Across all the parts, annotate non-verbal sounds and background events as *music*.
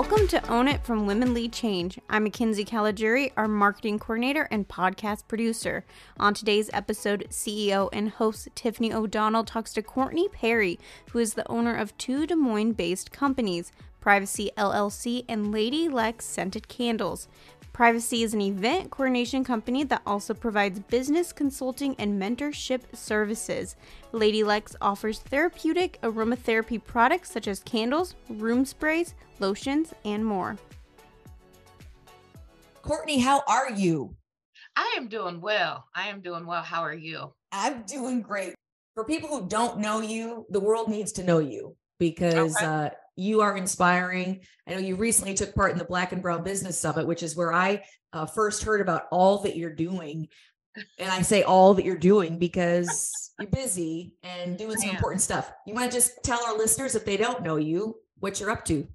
Welcome to Own It from Women Lead Change. I'm Mackenzie Caligiuri, our marketing coordinator and podcast producer. On today's episode, CEO and host Tiffany O'Donnell talks to Kourtney Perry, who is the owner of two Des Moines based companies, Privacy LLC and Ladie Lex Scented Candles. Privacy is an event coordination company that also provides business consulting and mentorship services. Ladie Lex offers therapeutic aromatherapy products such as candles, room sprays, lotions, and more. Kourtney, how are you? I am doing well. I am doing well. How are you? I'm doing great. For people who don't know you, the world needs to know you because okay. uh, you are inspiring. I know you recently took part in the Black and Brown Business Summit, which is where I uh, first heard about all that you're doing. And I say all that you're doing because you're busy and doing some important stuff. You want to just tell our listeners, if they don't know you, what you're up to?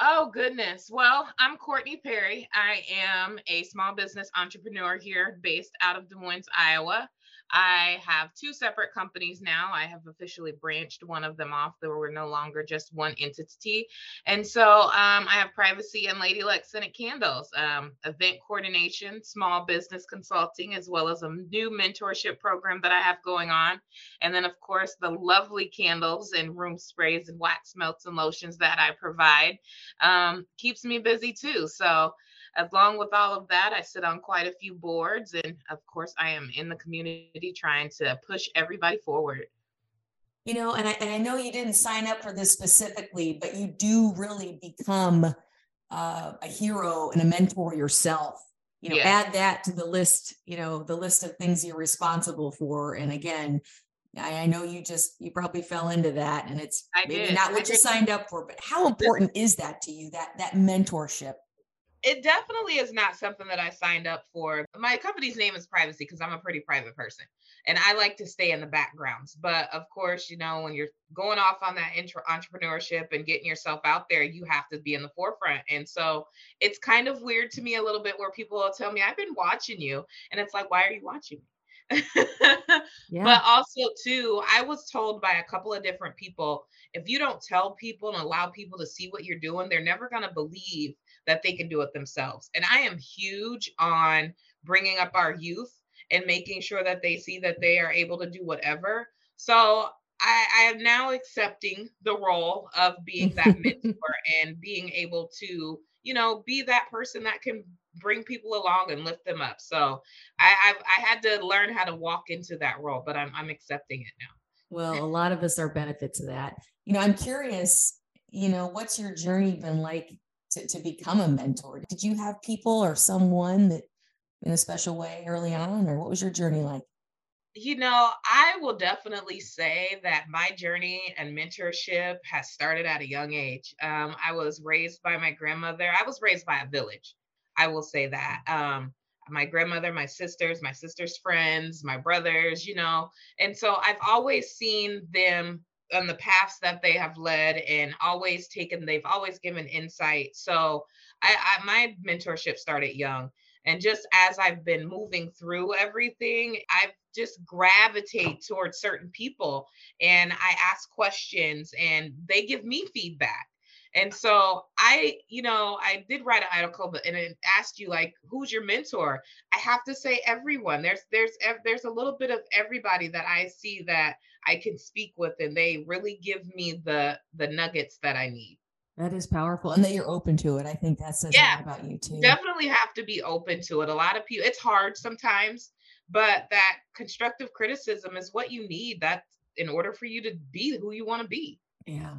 Oh, goodness. Well, I'm Kourtney Perry. I am a small business entrepreneur here based out of Des Moines, Iowa. I have two separate companies now. I have officially branched one of them off. There were no longer just one entity. And so um, I have Privacy and Ladie Lex Scented Candles, um, event coordination, small business consulting, as well as a new mentorship program that I have going on. And then, of course, the lovely candles and room sprays and wax melts and lotions that I provide um, keeps me busy too. So along with all of that, I sit on quite a few boards. And of course, I am in the community trying to push everybody forward. You know, and I, and I know you didn't sign up for this specifically, but you do really become uh, a hero and a mentor yourself. You know, yeah. add that to the list, you know, the list of things you're responsible for. And again, I, I know you just you probably fell into that and it's I maybe did. not what I you did. signed up for, but how important is that to you, that that mentorship? It definitely is not something that I signed up for. My company's name is Privacy because I'm a pretty private person and I like to stay in the backgrounds. But of course, you know, when you're going off on that intra- entrepreneurship and getting yourself out there, you have to be in the forefront. And so it's kind of weird to me a little bit where people will tell me, I've been watching you. And it's like, why are you watching me? *laughs* yeah. But also, too, I was told by a couple of different people if you don't tell people and allow people to see what you're doing, they're never going to believe that they can do it themselves. And I am huge on bringing up our youth and making sure that they see that they are able to do whatever. So I, I am now accepting the role of being that *laughs* mentor and being able to, you know, be that person that can bring people along and lift them up. So I I've, I had to learn how to walk into that role, but I'm I'm accepting it now. Well, a lot of us are benefits of that. You know, I'm curious, you know, what's your journey been like to, to become a mentor? Did you have people or someone that in a special way early on, or what was your journey like? You know, I will definitely say that my journey and mentorship has started at a young age. Um, I was raised by my grandmother. I was raised by a village. I will say that. Um, my grandmother, my sisters, my sister's friends, my brothers, you know. And so I've always seen them on the paths that they have led and always taken they've always given insight so I, I, my mentorship started young and just as i've been moving through everything i've just gravitate towards certain people and i ask questions and they give me feedback and so I, you know, I did write an article and it asked you like, who's your mentor? I have to say everyone. There's there's eh, there's a little bit of everybody that I see that I can speak with and they really give me the the nuggets that I need. That is powerful. And that you're open to it. I think that says yeah, about you too. Definitely have to be open to it. A lot of people it's hard sometimes, but that constructive criticism is what you need. That's in order for you to be who you want to be. Yeah.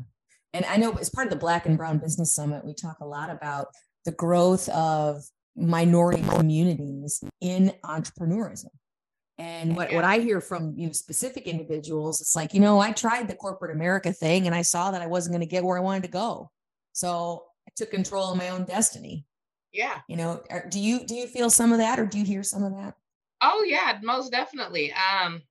And I know as part of the Black and Brown Business Summit, we talk a lot about the growth of minority communities in entrepreneurism. And what, what I hear from you know specific individuals, it's like, you know, I tried the corporate America thing and I saw that I wasn't going to get where I wanted to go. So I took control of my own destiny. Yeah. You know, do you do you feel some of that or do you hear some of that? Oh yeah, most definitely. Um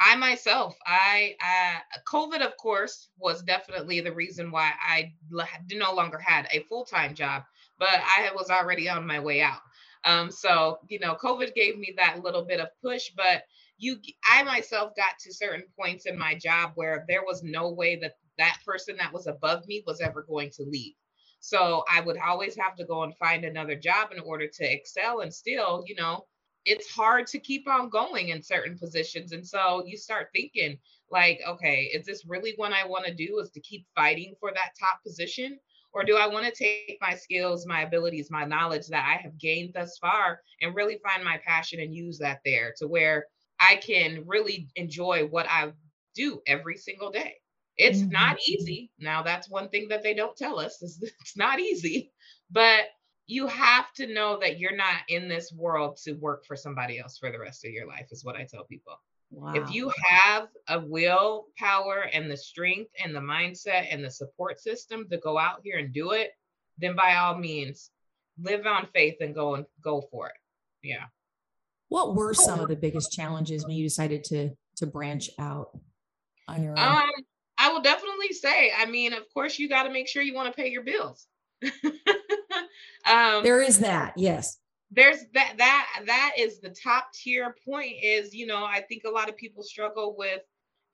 I myself, I, uh, COVID, of course, was definitely the reason why I no longer had a full time job, but I was already on my way out. Um, so you know, COVID gave me that little bit of push, but you, I myself got to certain points in my job where there was no way that that person that was above me was ever going to leave. So I would always have to go and find another job in order to excel. And still, you know, it's hard to keep on going in certain positions. And so you start thinking, like, okay, is this really what I want to do? Is to keep fighting for that top position? Or do I want to take my skills, my abilities, my knowledge that I have gained thus far and really find my passion and use that there to where I can really enjoy what I do every single day? It's mm-hmm. not easy. Now, that's one thing that they don't tell us is *laughs* it's not easy, but you have to know that you're not in this world to work for somebody else for the rest of your life, is what I tell people. Wow. If you have a will power and the strength and the mindset and the support system to go out here and do it, then by all means, live on faith and go and go for it. Yeah. What were some of the biggest challenges when you decided to to branch out on your own? Um, I will definitely say, I mean, of course, you got to make sure you want to pay your bills. *laughs* um, there is that, yes. There's that that that is the top tier point. Is you know, I think a lot of people struggle with,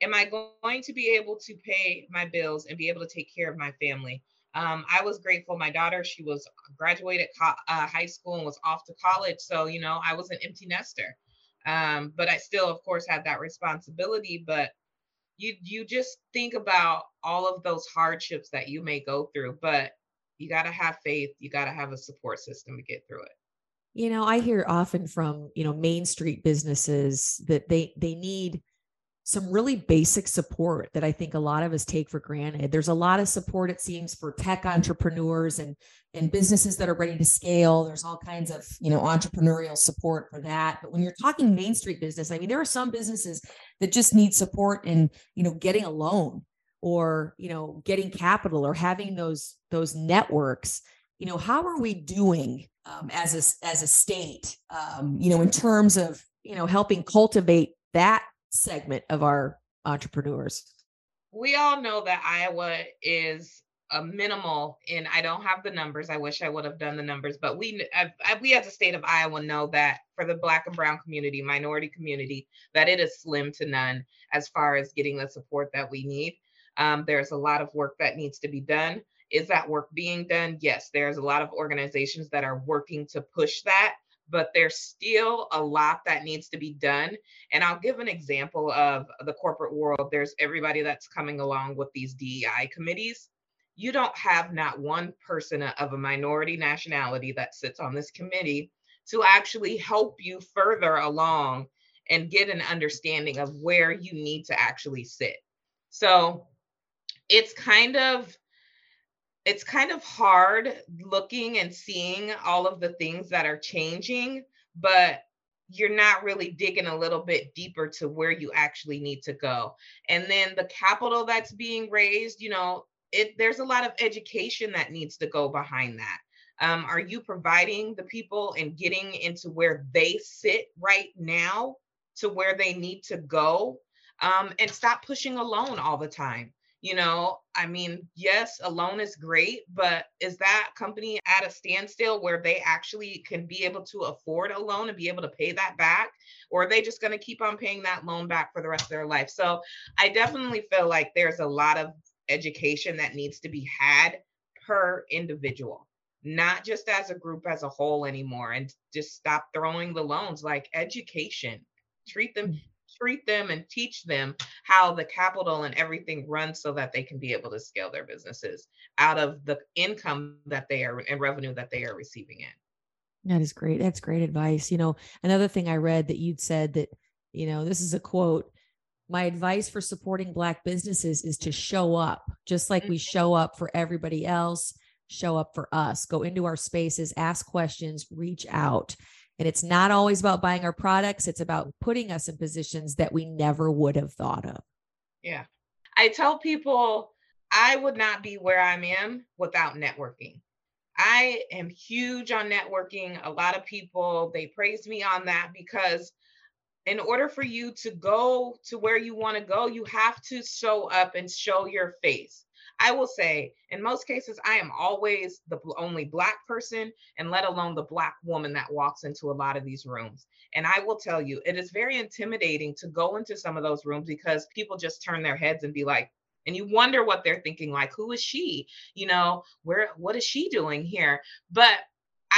am I going to be able to pay my bills and be able to take care of my family? Um, I was grateful. My daughter, she was graduated co- uh, high school and was off to college, so you know, I was an empty nester. Um, but I still, of course, had that responsibility. But you you just think about all of those hardships that you may go through but you got to have faith you got to have a support system to get through it you know i hear often from you know main street businesses that they they need some really basic support that I think a lot of us take for granted. There's a lot of support, it seems, for tech entrepreneurs and, and businesses that are ready to scale. There's all kinds of, you know, entrepreneurial support for that. But when you're talking Main Street business, I mean, there are some businesses that just need support in, you know, getting a loan or, you know, getting capital or having those those networks. You know, how are we doing um, as a as a state, um, you know, in terms of, you know, helping cultivate that segment of our entrepreneurs? We all know that Iowa is a minimal and I don't have the numbers. I wish I would have done the numbers, but we I, we as a state of Iowa know that for the black and brown community, minority community, that it is slim to none as far as getting the support that we need. Um, there's a lot of work that needs to be done. Is that work being done? Yes, there's a lot of organizations that are working to push that but there's still a lot that needs to be done. And I'll give an example of the corporate world. There's everybody that's coming along with these DEI committees. You don't have not one person of a minority nationality that sits on this committee to actually help you further along and get an understanding of where you need to actually sit. So it's kind of it's kind of hard looking and seeing all of the things that are changing, but you're not really digging a little bit deeper to where you actually need to go. And then the capital that's being raised, you know, it there's a lot of education that needs to go behind that. Um, are you providing the people and getting into where they sit right now to where they need to go? Um, and stop pushing alone all the time you know i mean yes a loan is great but is that company at a standstill where they actually can be able to afford a loan and be able to pay that back? Or are they just going to keep on paying that loan back for the rest of their life? So i definitely feel like there's a lot of education that needs to be had per individual not just as a group as a whole anymore and just stop throwing the loans like education. Treat them mm treat them and teach them how the capital and everything runs so that they can be able to scale their businesses out of the income that they are and revenue that they are receiving in. That is great. That's great advice. You know, another thing I read that you'd said that, you know, this is a quote. My advice for supporting Black businesses is to show up, just like we mm-hmm. show up for everybody else, show up for us, go into our spaces, ask questions, reach out. And it's not always about buying our products, it's about putting us in positions that we never would have thought of. Yeah. I tell people I would not be where I am in without networking. I am huge on networking. A lot of people they praise me on that because in order for you to go to where you want to go, you have to show up and show your face. I will say, in most cases, I am always the only Black person, and let alone the Black woman that walks into a lot of these rooms. And I will tell you, it is very intimidating to go into some of those rooms because people just turn their heads and be like, and you wonder what they're thinking like who is she you know where what is she doing here but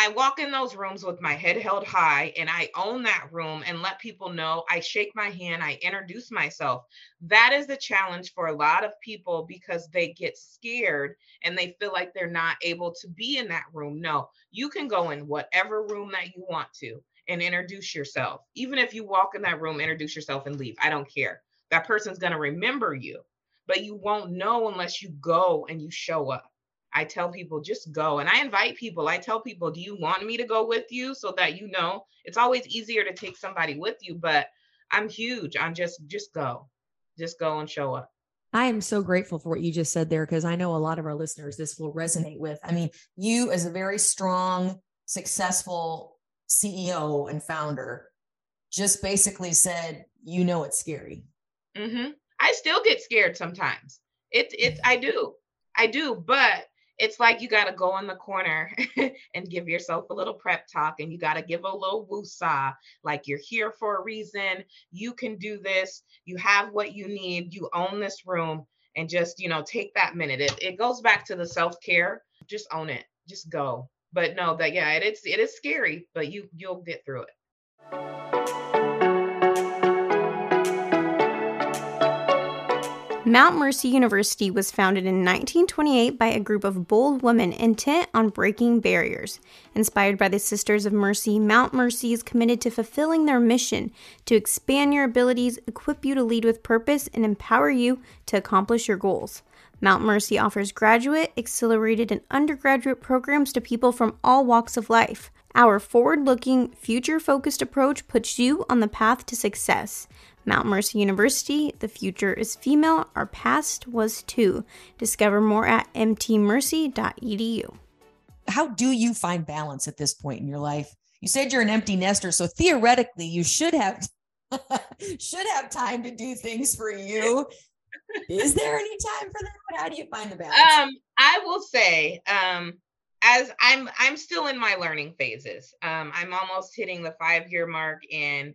I walk in those rooms with my head held high and I own that room and let people know. I shake my hand, I introduce myself. That is the challenge for a lot of people because they get scared and they feel like they're not able to be in that room. No, you can go in whatever room that you want to and introduce yourself. Even if you walk in that room, introduce yourself and leave. I don't care. That person's going to remember you, but you won't know unless you go and you show up. I tell people just go. And I invite people. I tell people, do you want me to go with you so that you know? It's always easier to take somebody with you, but I'm huge. I'm just just go. Just go and show up. I am so grateful for what you just said there because I know a lot of our listeners this will resonate with. I mean, you as a very strong, successful CEO and founder just basically said, you know, it's scary. Mm-hmm. I still get scared sometimes. It's it's I do. I do, but it's like you got to go in the corner *laughs* and give yourself a little prep talk and you got to give a little woosah like you're here for a reason. You can do this. You have what you need. You own this room. And just you know take that minute. It, it goes back to the self-care. Just own it. Just go. But no that yeah it is it is scary but you you'll get through it Mount Mercy University was founded in 1928 by a group of bold women intent on breaking barriers. Inspired by the Sisters of Mercy, Mount Mercy is committed to fulfilling their mission to expand your abilities, equip you to lead with purpose, and empower you to accomplish your goals. Mount Mercy offers graduate, accelerated, and undergraduate programs to people from all walks of life. Our forward looking, future focused approach puts you on the path to success. Mount Mercy University, the future is female, our past was too. Discover more at mtmercy.edu. How do you find balance at this point in your life? You said you're an empty nester, so theoretically you should have *laughs* should have time to do things for you. Is there any time for that? How do you find the balance? Um, I will say, um, as I'm I'm still in my learning phases. Um, I'm almost hitting the five year mark and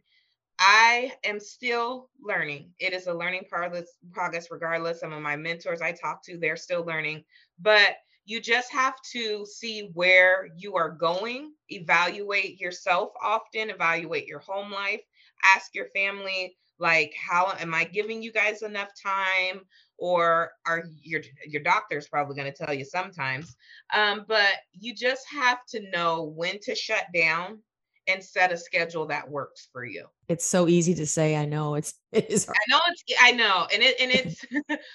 I am still learning. It is a learning progress, regardless. Some of my mentors I talk to, they're still learning, but you just have to see where you are going, evaluate yourself often, evaluate your home life, ask your family, like, how am I giving you guys enough time? Or are your your doctor's probably going to tell you sometimes. Um, but you just have to know when to shut down and set a schedule that works for you. It's so easy to say. I know it's *laughs* it is. Hard. I know it's I know, and it and it's,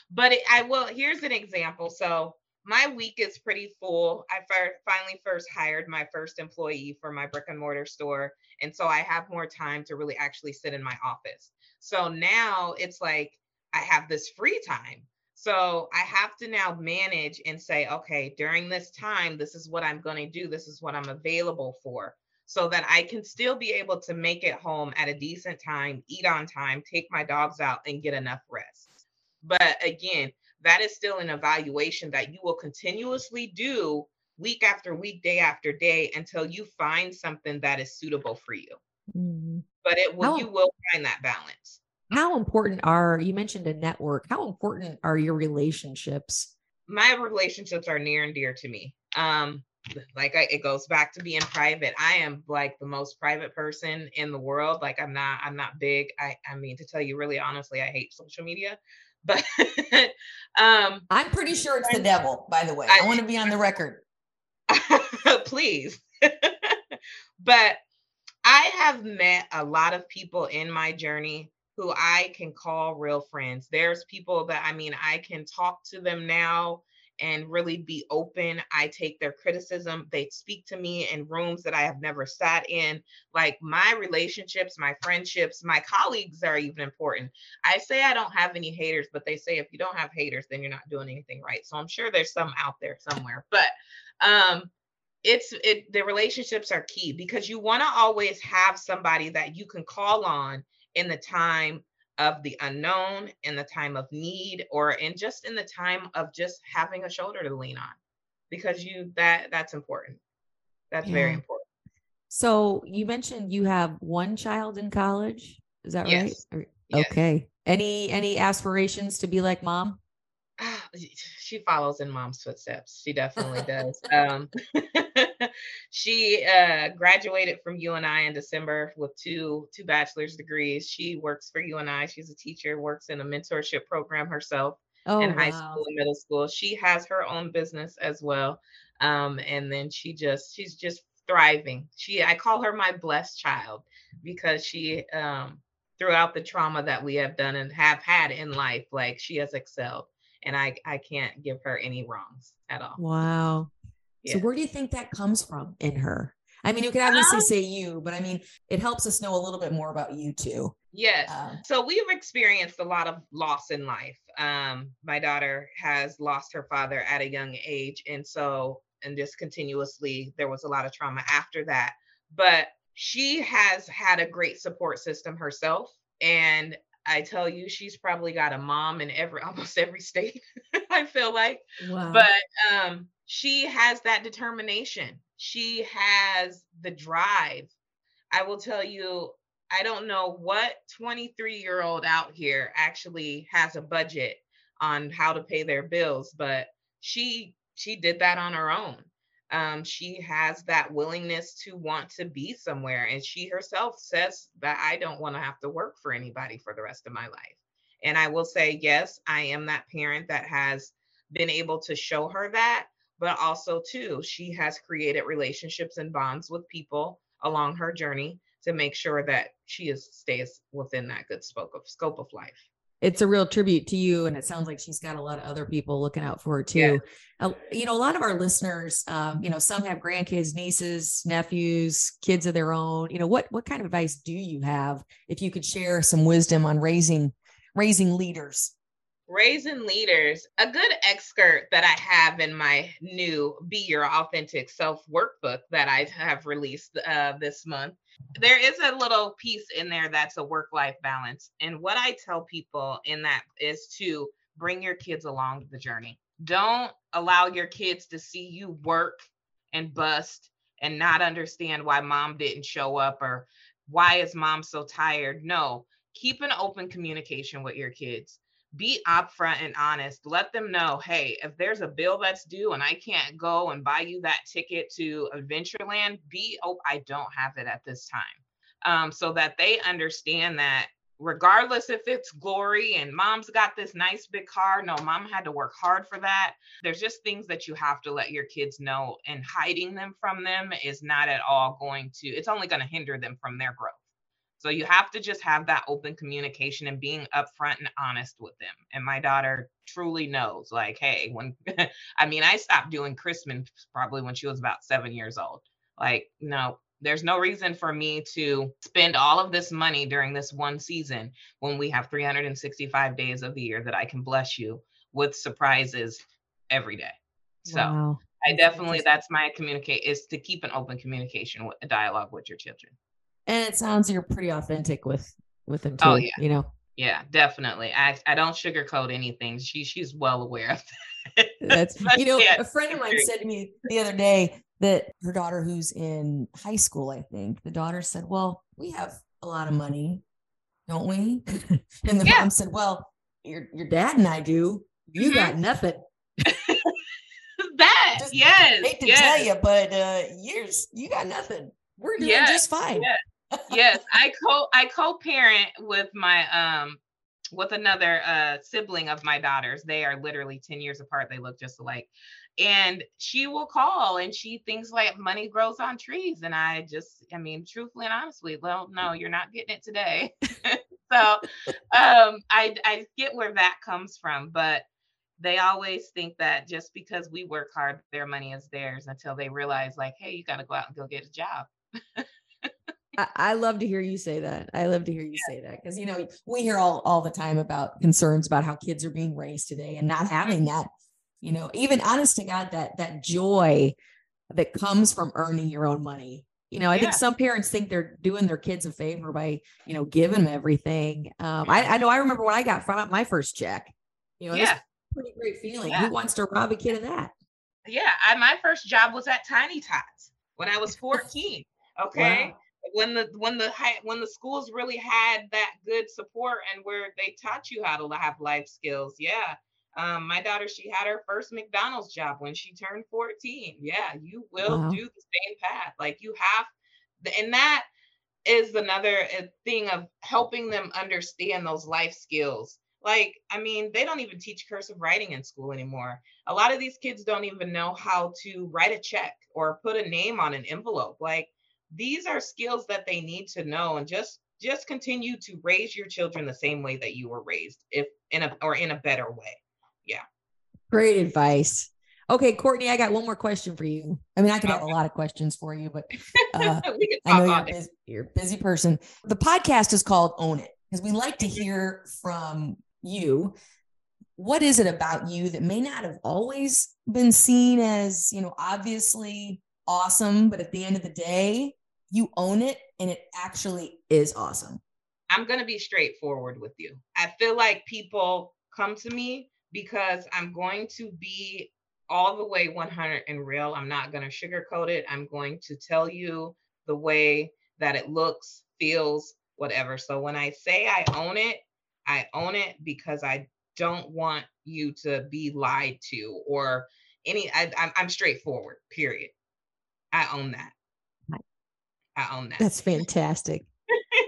*laughs* but it, I will. Here's an example. So my week is pretty full. I finally first hired my first employee for my brick and mortar store, and so I have more time to really actually sit in my office. So now it's like I have this free time. So I have to now manage and say, okay, during this time, this is what I'm going to do. This is what I'm available for so that I can still be able to make it home at a decent time, eat on time, take my dogs out, and get enough rest. But again, that is still an evaluation that you will continuously do week after week, day after day until you find something that is suitable for you. Mm-hmm. But it will, how, you will find that balance. How important are you mentioned a network? How important are your relationships? My relationships are near and dear to me. Um, like I, it goes back to being private. I am like the most private person in the world. Like i'm not i'm not big. I i mean to tell you really honestly i hate social media *laughs* but um i'm pretty sure it's the devil by the way. I, I want to be on the record. *laughs* Please. *laughs* But i have met a lot of people in my journey who i can call real friends. There's people that i mean i can talk to them now and really be open. I take their criticism. They speak to me in rooms that I have never sat in. Like my relationships, my friendships, my colleagues are even important. I say I don't have any haters, but they say if you don't have haters, then you're not doing anything right. So I'm sure there's some out there somewhere. But um it's it the relationships are key because you want to always have somebody that you can call on in the time of the unknown in the time of need or in just in the time of just having a shoulder to lean on because you that that's important that's yeah. very important so you mentioned you have one child in college is that yes. right yes. okay any any aspirations to be like mom she follows in mom's footsteps. She definitely *laughs* does. Um, *laughs* she uh, graduated from UNI in December with two two bachelor's degrees. She works for UNI. She's a teacher, works in a mentorship program herself oh, in high wow. school and middle school. She has her own business as well. Um, and then she just she's just thriving. She I call her my blessed child because she um throughout the trauma that we have done and have had in life, like she has excelled. And I I can't give her any wrongs at all. Wow. Yeah. So where do you think that comes from in her? I mean, you could obviously um, say you, but I mean, it helps us know a little bit more about you too. Yes. Um, so we've experienced a lot of loss in life. Um, my daughter has lost her father at a young age. And so, and just continuously, there was a lot of trauma after that. But she has had a great support system herself. And I tell you, she's probably got a mom in every *laughs* almost every state, I feel like. Wow. But um, she has that determination. She has the drive. I will tell you, I don't know what 23 year old out here actually has a budget on how to pay their bills, but she she did that on her own um, she has that willingness to want to be somewhere. And she herself says that I don't want to have to work for anybody for the rest of my life. And I will say, yes, I am that parent that has been able to show her that, but also, too, she has created relationships and bonds with people along her journey to make sure that she is stays within that good scope of scope of life it's a real tribute to you and it sounds like she's got a lot of other people looking out for her too. Yeah. uh, you know a lot of our listeners um, you know some have grandkids nieces nephews kids of their own. You know what what kind of advice do you have if you could share some wisdom on raising raising leaders raising leaders a good excerpt that i have in my new be your authentic self workbook that i have released uh, this month there is a little piece in there that's a work life balance. And what I tell people in that is to bring your kids along the journey. Don't allow your kids to see you work and bust and not understand why mom didn't show up or why is mom so tired. No, keep an open communication with your kids be upfront and honest. Let them know, hey, if there's a bill that's due and I can't go and buy you that ticket to Adventureland, be oh, I don't have it at this time. Um, so that they understand that regardless if it's glory and mom's got this nice big car, no, mom had to work hard for that. There's just things that you have to let your kids know, and hiding them from them is not at all going to, it's only going to hinder them from their growth. So you have to just have that open communication and being upfront and honest with them. And my daughter truly knows, like, hey, when *laughs* I mean, I stopped doing Christmas probably when she was about seven years old. Like, no, there's no reason for me to spend all of this money during this one season when we have 365 days of the year that I can bless you with surprises every day. So wow. I definitely that's my communicate is to keep an open communication with a dialogue with your children and it sounds you're pretty authentic with with him oh, too. Oh, yeah. You know. Yeah, definitely. I I don't sugarcoat anything. She she's well aware of that. *laughs* That's you know, yeah. a friend of mine said to me the other day that her daughter who's in high school, I think, the daughter said, Well, we have a lot of money, don't we? *laughs* and the yeah. mom said, Well, your your dad and I do. You mm-hmm. got nothing. *laughs* that just, yes. hate to yes. tell you, but uh years you got nothing. We're doing just fine. Yes, I co I co-parent with my um with another uh sibling of my daughters. They are literally 10 years apart. They look just alike. And she will call and she thinks like money grows on trees. And I just, I mean, truthfully and honestly, well, no, you're not getting it today. *laughs* so um I I get where that comes from, but they always think that just because we work hard, their money is theirs until they realize, like, hey, you got to go out and go get a job. *laughs* I, love to hear you say that. I love to hear you yeah. say that because you know we hear all all the time about concerns about how kids are being raised today and not having that. You know, even honest to God, that that joy that comes from earning your own money. You know, I yeah. think some parents think they're doing their kids a favor by you know giving them everything. Um, I, I know I remember when I got from my first check. You know, yeah, pretty great feeling. Who wants to rob a kid of that? Yeah, I, my first job was at Tiny Tots when I was *laughs* 14. Okay. Wow when the when the when the schools really had that good support and where they taught you how to have life skills yeah Um, my daughter, she had her first McDonald's job when she turned 14. Yeah, you will wow. do the same path. Like you have, and that is another uh, thing of helping them understand those life skills. Like, I mean, they don't even teach cursive writing in school anymore. A lot of these kids don't even know how to write a check or put a name on an envelope. Like, these are skills that they need to know and just just continue to raise your children the same way that you were raised if in a or in a better way. Yeah. Great advice. Okay Kourtney i got one more question for you. I mean i could have a lot of questions for you but *laughs* uh, i know you're, busy, you're a busy person. The podcast is called own it because we like to hear from you. What is it about you that may not have always been seen as you know obviously awesome but at the end of the day you own it and it actually is awesome. I'm going to be straightforward with you. I feel like people come to me because I'm going to be all the way 100 and real. I'm not going to sugarcoat it. I'm going to tell you the way that it looks, feels, whatever. So when I say I own it, I own it because I don't want you to be lied to or any. I, I'm straightforward. Period. I own that. I own that. That's fantastic.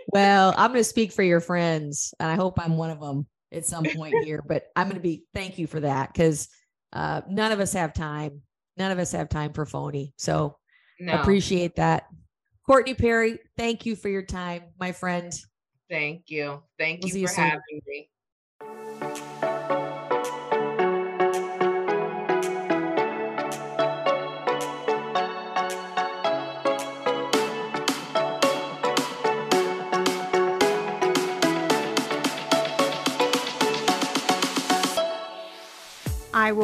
well, I'm going to speak for your friends, and I hope I'm one of them at some point *laughs* here. But I'm going to be thank you for that because uh, none of us have time. None of us have time for phony. So no. appreciate that. Kourtney Perry, thank you for your time, my friend. Thank you. Thank we'll you for having me.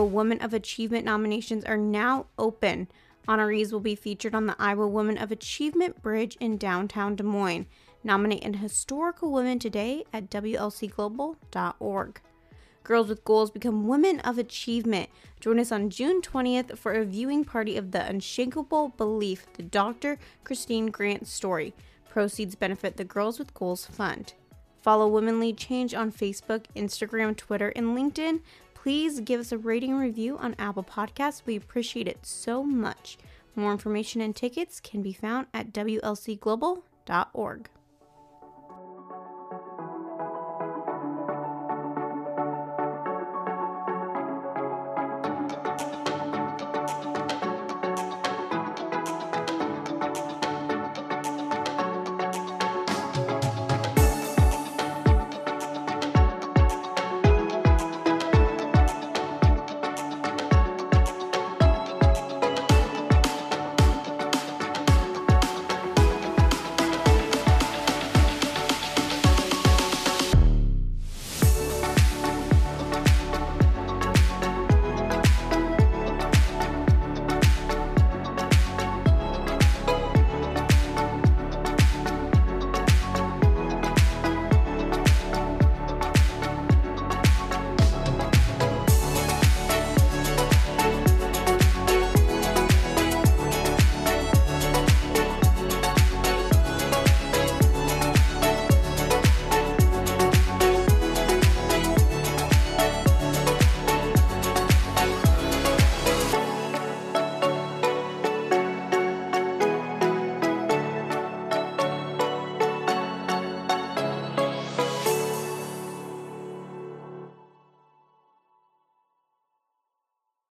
Woman of Achievement nominations are now open. Honorees will be featured on the Iowa Woman of Achievement Bridge in downtown Des Moines. Nominate an historical woman today at WLCglobal.org. Girls with Goals become Women of Achievement. Join us on June 20th for a viewing party of The Unshakable Belief, the Dr. Christine Grant story. Proceeds benefit the Girls with Goals Fund. Follow Women Lead Change on Facebook, Instagram, Twitter, and LinkedIn please give us a rating review on Apple Podcasts. We appreciate it so much. More information and tickets can be found at WLCglobal.org.